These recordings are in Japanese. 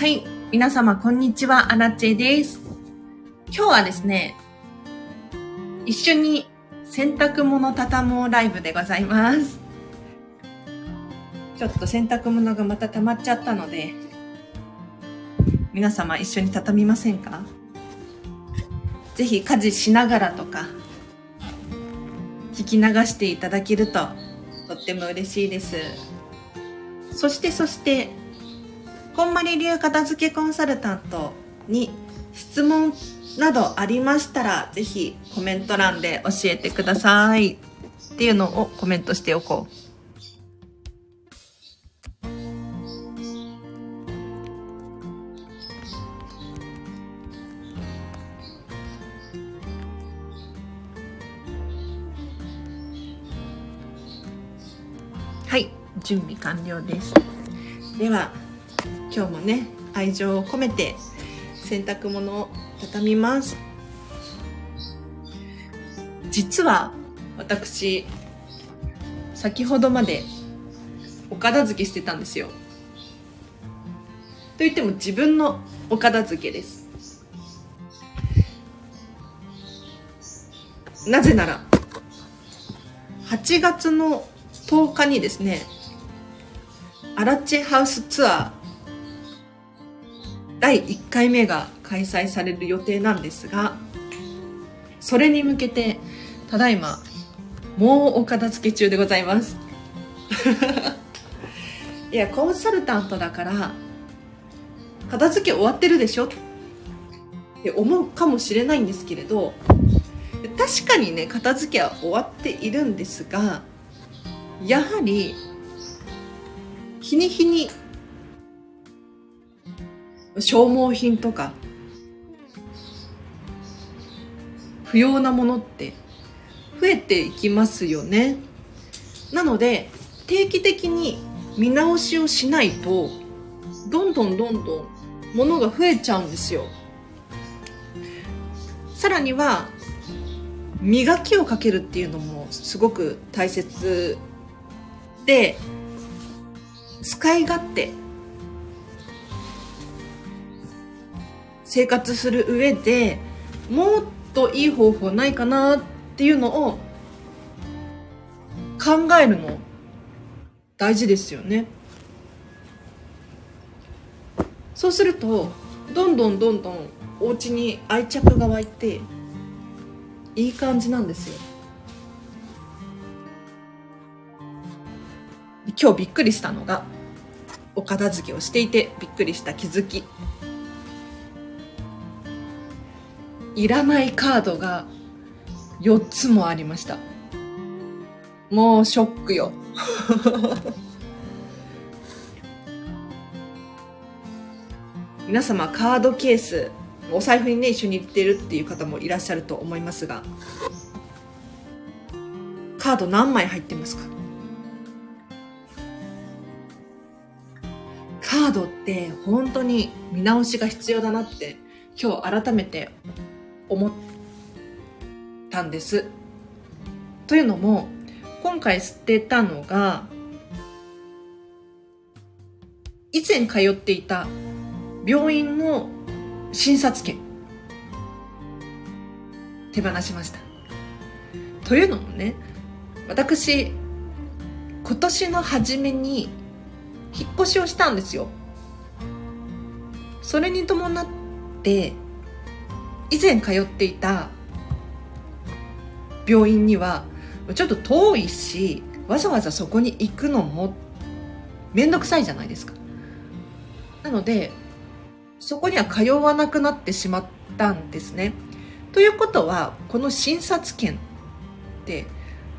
はい。皆様、こんにちは。アラチェです。今日はですね、一緒に洗濯物畳もうライブでございます。ちょっと洗濯物がまた溜まっちゃったので、皆様一緒に畳みませんか？ぜひ家事しながらとか、聞き流していただけるととっても嬉しいです。そしてそして、こんまり流片付けコンサルタントに質問などありましたら、ぜひコメント欄で教えてください。っていうのをコメントしておこう。はい、準備完了です。では、今日もね、愛情を込めて洗濯物を畳みます。実は、私、先ほどまでお片付けしてたんですよ。と言っても自分のお片付けです。なぜなら、8月の10日にですね、アラチェハウスツアー第1回目が開催される予定なんですが、それに向けて、ただいま、もうお片付け中でございます。いや、コンサルタントだから、片付け終わってるでしょ？って思うかもしれないんですけれど、確かにね、片付けは終わっているんですが、やはり、日に日に消耗品とか不要なものって増えていきますよね。なので定期的に見直しをしないとどんどんどんどん物が増えちゃうんですよ。さらには磨きをかけるっていうのもすごく大切で使い勝手生活する上でもっといい方法ないかなっていうのを考えるの大事ですよね。そうするとどんどんどんどんお家に愛着が湧いていい感じなんですよ。今日びっくりしたのがお片付けをしていてびっくりした気づき。いらないカードが4つもありました。もうショックよ。皆様カードケースお財布にね一緒に入れてるっていう方もいらっしゃると思いますがカード何枚入ってますか？カードって本当に見直しが必要だなって今日改めて思ったんです。というのも今回捨てたのが以前通っていた病院の診察券手放しました。というのもね私今年の初めに引っ越しをしたんですよ。それに伴って以前通っていた病院にはちょっと遠いしわざわざそこに行くのもめんどくさいじゃないですか。なのでそこには通わなくなってしまったんですね。ということはこの診察券って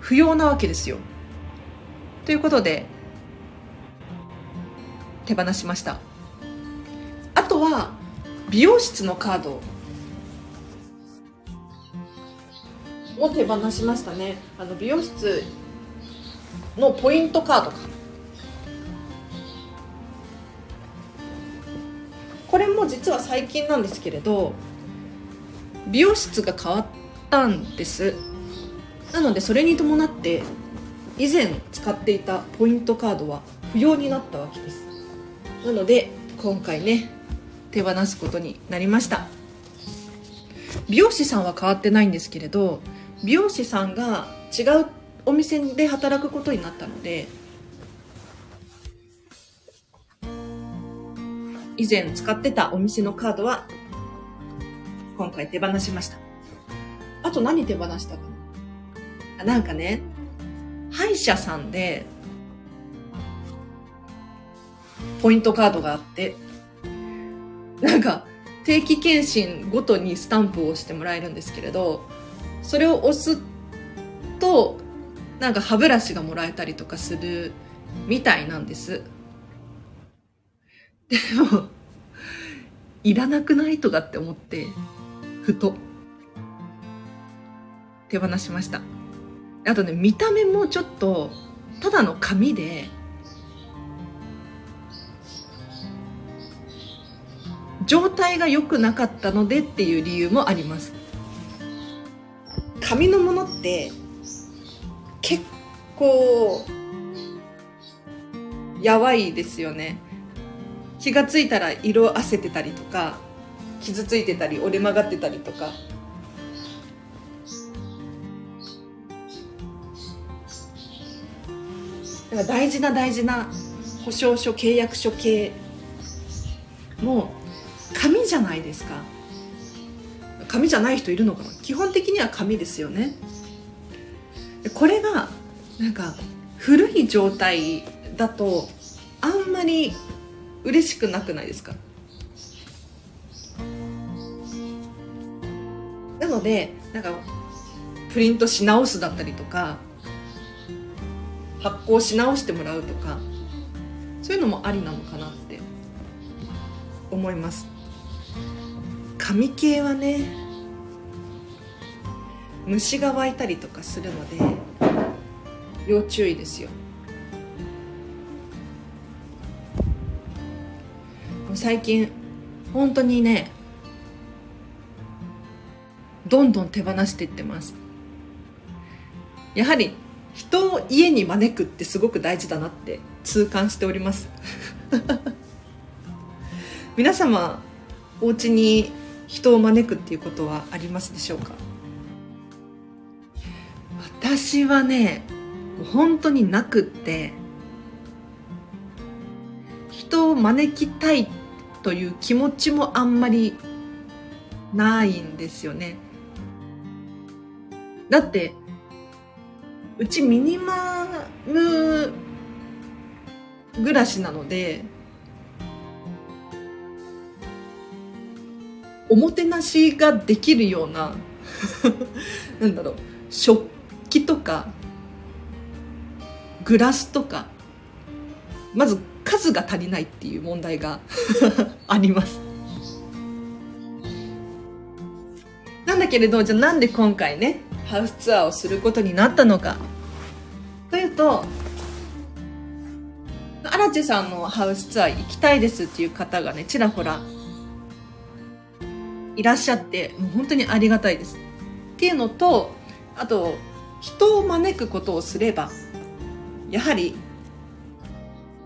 不要なわけですよ。ということで手放しましたあとは美容室のカードを手放しましたね。あの美容室のポイントカードか。これも実は最近なんですけれど美容室が変わったんです。なのでそれに伴って以前使っていたポイントカードは不要になったわけです。なので今回ね手放すことになりました。美容師さんは変わってないんですけれど美容師さんが違うお店で働くことになったので以前使ってたお店のカードは今回手放しました。あと何手放したかな？なんかね歯医者さんでポイントカードがあってなんか定期検診ごとにスタンプをしてもらえるんですけれどそれを押すとなんか歯ブラシがもらえたりとかするみたいなんです。でもいらなくないとかって思ってふと手放しました。あとね見た目もちょっとただの紙で状態が良くなかったのでっていう理由もあります。紙のものって結構やばいですよね。気がついたら色あせてたりとか傷ついてたり折れ曲がってたりとか。だから大事な大事な保証書契約書系も紙じゃないですか。紙じゃない人いるのかな基本的には紙ですよね。これがなんか古い状態だとあんまり嬉しくなくないですか？なのでなんかプリントし直すだったりとか発行し直してもらうとかそういうのもありなのかなって思います。紙系はね虫が湧いたりとかするので要注意ですよ。最近本当にねどんどん手放していってます。やはり人を家に招くってすごく大事だなって痛感しております。皆様お家に人を招くっていうことはありますでしょうか？私はね本当になくって人を招きたいという気持ちもあんまりないんですよね。だってうちミニマム暮らしなのでおもてなしができるような なんだろう食器とかグラスとかまず数が足りないっていう問題が あります。なんだけれどじゃあなんで今回ねハウスツアーをすることになったのか。というと荒地さんのハウスツアー行きたいですっていう方がねちらほらいらっしゃってもう本当にありがたいですっていうのとあと人を招くことをすればやはり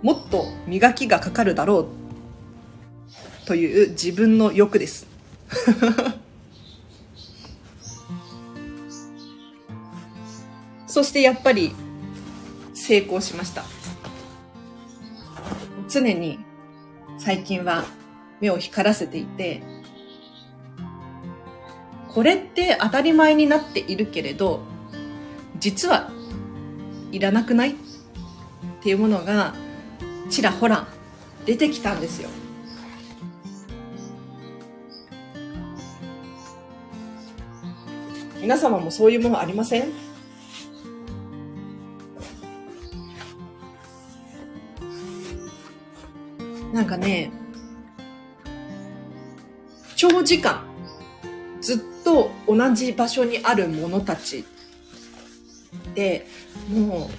もっと磨きがかかるだろうという自分の欲です そしてやっぱり成功しました。常に最近は目を光らせていて、これって当たり前になっているけれど、実はいらなくない？っていうものがちらほら出てきたんですよ。皆様もそういうものありません？なんかね、長時間、と同じ場所にあるものたちで、もう、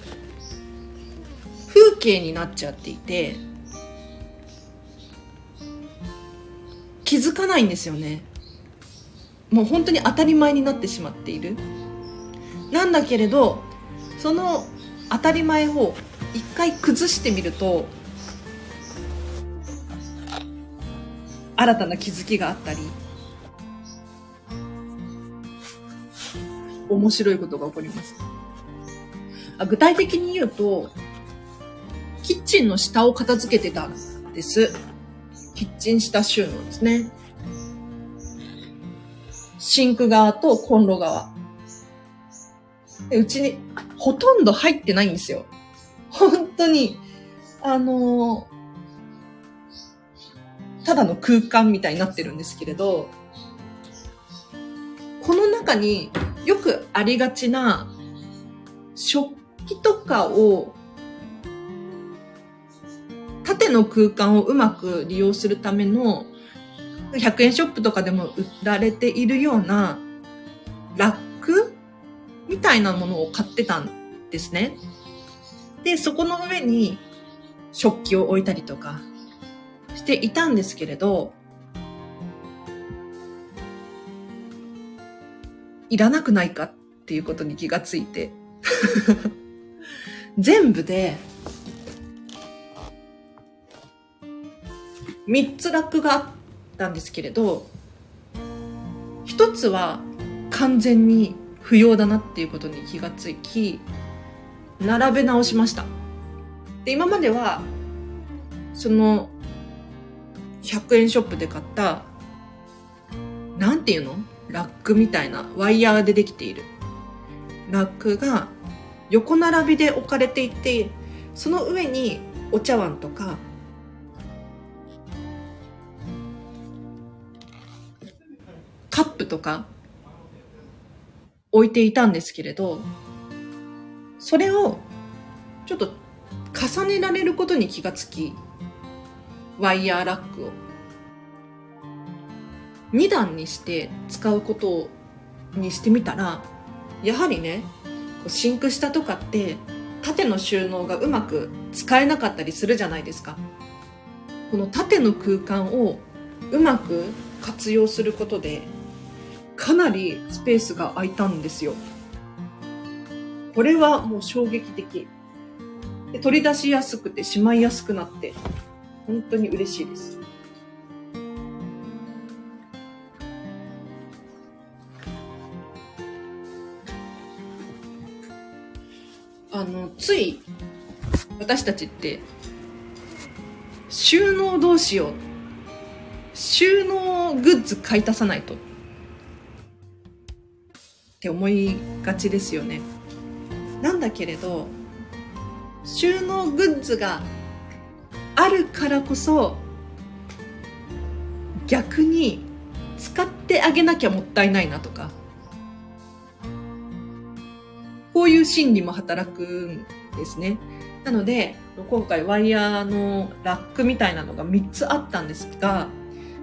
風景になっちゃっていて、気づかないんですよね。もう本当に当たり前になってしまっている。なんだけれど、その当たり前を一回崩してみると新たな気づきがあったり、面白いことが起こります。あ具体的に言うと、キッチンの下を片付けてたんです。キッチン下収納ですね。シンク側とコンロ側。うちにほとんど入ってないんですよ。本当に、あのー、ただの空間みたいになってるんですけれど、この中によくありがちな食器とかを縦の空間をうまく利用するための100円ショップとかでも売られているようなラックみたいなものを買ってたんですね。で、そこの上に食器を置いたりとかしていたんですけれど、いらなくないかっていうことに気がついて。全部で3つラックがあったんですけれど1つは完全に不要だなっていうことに気がつき並べ直しました。で今まではその100円ショップで買ったなんていうの？ラックみたいなワイヤーでできている。ラックが横並びで置かれていてその上にお茶碗とかカップとか置いていたんですけれどそれをちょっと重ねられることに気がつきワイヤーラックを2段にして使うことにしてみたらやはりねシンク下とかって縦の収納がうまく使えなかったりするじゃないですか。この縦の空間をうまく活用することでかなりスペースが空いたんですよ。これはもう衝撃的。で取り出しやすくてしまいやすくなって本当に嬉しいです。あの、つい、私たちって、収納どうしよう。収納グッズ買い足さないと。って思いがちですよね。なんだけれど、収納グッズがあるからこそ、逆に使ってあげなきゃもったいないなとか、いう心理も働くんですね。なので、今回ワイヤーのラックみたいなのが3つあったんですが、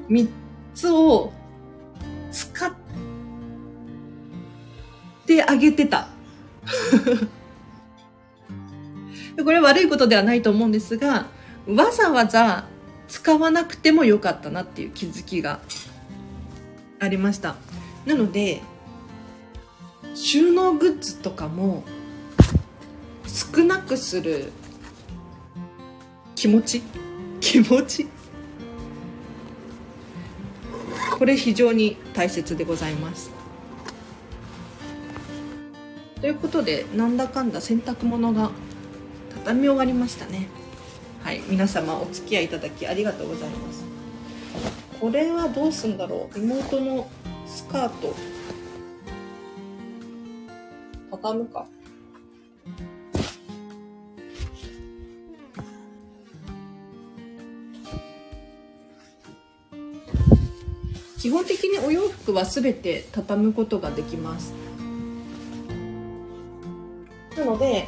3つを使ってあげてた。これは悪いことではないと思うんですが、わざわざ使わなくてもよかったなっていう気づきがありました。なので、収納グッズとかも少なくする気持ち？気持ち？これ非常に大切でございます。ということでなんだかんだ洗濯物が畳み終わりましたね。はい皆様お付き合いいただきありがとうございます。これはどうすんだろう？妹のスカート。畳むか。基本的にお洋服はすべて畳むことができます。なので、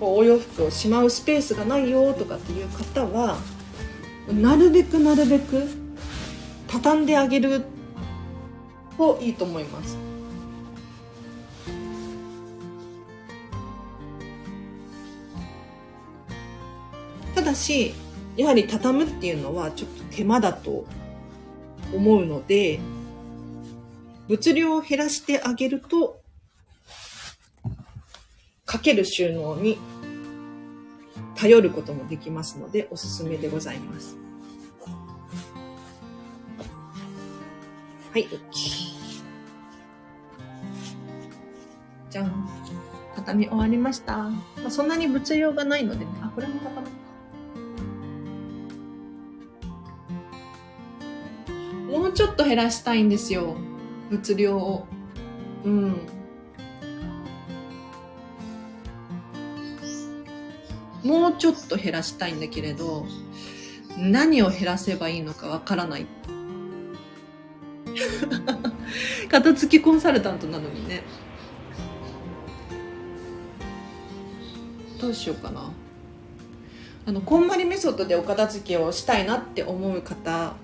お洋服をしまうスペースがないよとかっていう方は、なるべくなるべく畳んであげるといいと思います。だし、やはり畳むっていうのはちょっと手間だと思うので、物量を減らしてあげると、かける収納に頼ることもできますので、おすすめでございます。はい、じゃん。畳み終わりました。まあ、そんなに物量がないので。あ、これも畳む。もうちょっと減らしたいんですよ。物量を。うん。もうちょっと減らしたいんだけれど、何を減らせばいいのかわからない。片付きコンサルタントなのにね。どうしようかな。あの、こんまりメソッドでお片付けをしたいなって思う方、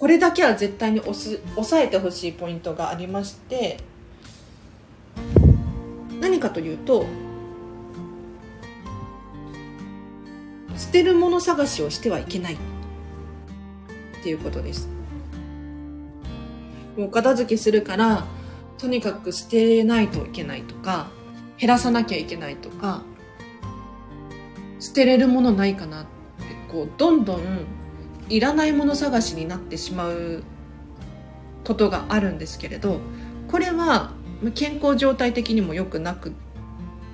これだけは絶対に押す押さえてほしいポイントがありまして、何かというと、捨てるもの探しをしてはいけない。っていうことです。もう片付けするからとにかく捨てないといけないとか減らさなきゃいけないとか捨てれるものないかなってこうどんどんいらないもの探しになってしまうことがあるんですけれどこれは健康状態的にも良くなく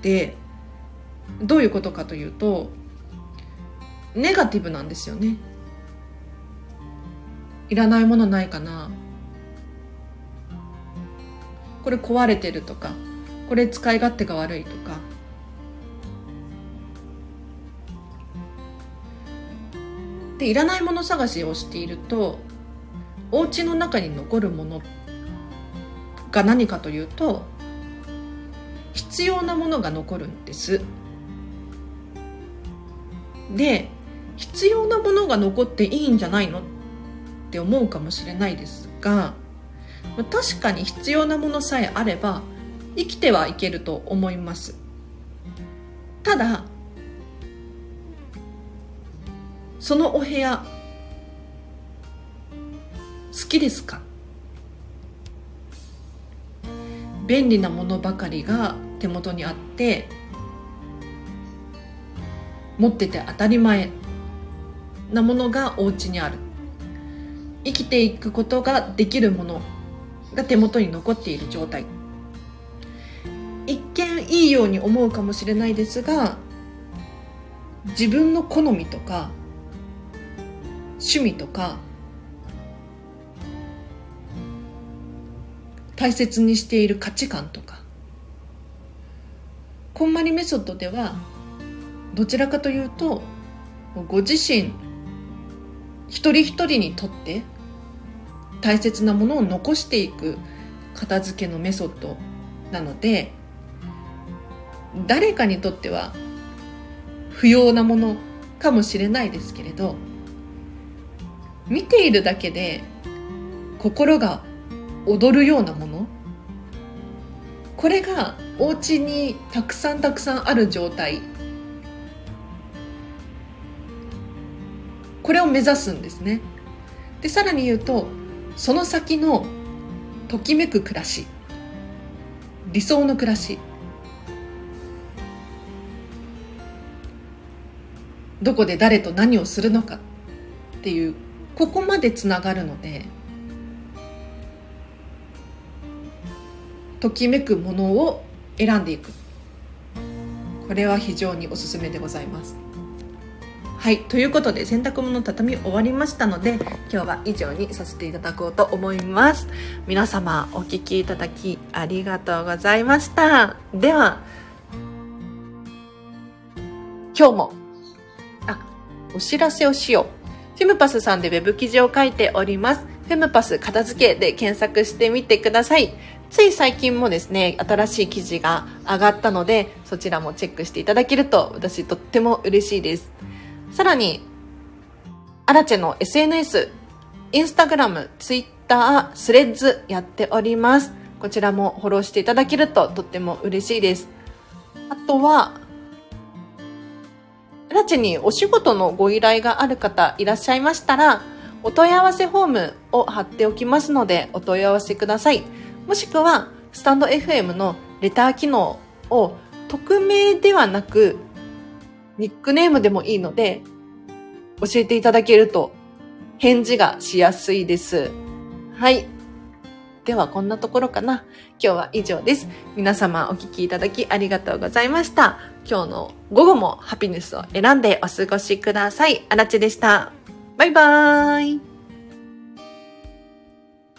てどういうことかというとネガティブなんですよね。いらないものないかな。これ壊れてるとかこれ使い勝手が悪いとかでいらないもの探しをしているとお家の中に残るものが何かというと必要なものが残るんです。で必要なものが残っていいんじゃないの？って思うかもしれないですが確かに必要なものさえあれば生きてはいけると思います。ただそのお部屋好きですか？便利なものばかりが手元にあって持ってて当たり前なものがお家にある。生きていくことができるものが手元に残っている状態。一見いいように思うかもしれないですが自分の好みとか趣味とか大切にしている価値観とか。こんまりメソッドではどちらかというとご自身一人一人にとって大切なものを残していく片付けのメソッドなので誰かにとっては不要なものかもしれないですけれど見ているだけで心が踊るようなもの。これがお家にたくさんたくさんある状態。これを目指すんですね。でさらに言うとその先のときめく暮らし。理想の暮らし。どこで誰と何をするのかっていうここまでつながるのでときめくものを選んでいくこれは非常におすすめでございますはい。ということで、洗濯物畳み終わりましたので、今日は以上にさせていただこうと思います。皆様、お聴きいただきありがとうございました。では、今日も、あ、お知らせをしよう。フェムパスさんでウェブ記事を書いております。フェムパス片付けで検索してみてください。つい最近もですね、新しい記事が上がったので、そちらもチェックしていただけると私とっても嬉しいです。さらに、アラチェの SNS、インスタグラム、ツイッター、スレッズやっております。こちらもフォローしていただけるととっても嬉しいです。あとは、アラチェにお仕事のご依頼がある方いらっしゃいましたら、お問い合わせフォームを貼っておきますのでお問い合わせください。もしくは、スタンド FM のレター機能を匿名ではなくニックネームでもいいので、教えていただけると返事がしやすいです。はい。ではこんなところかな。今日は以上です。皆様お聴きいただきありがとうございました。今日の午後もハピネスを選んでお過ごしください。あらちでした。バイバーイ。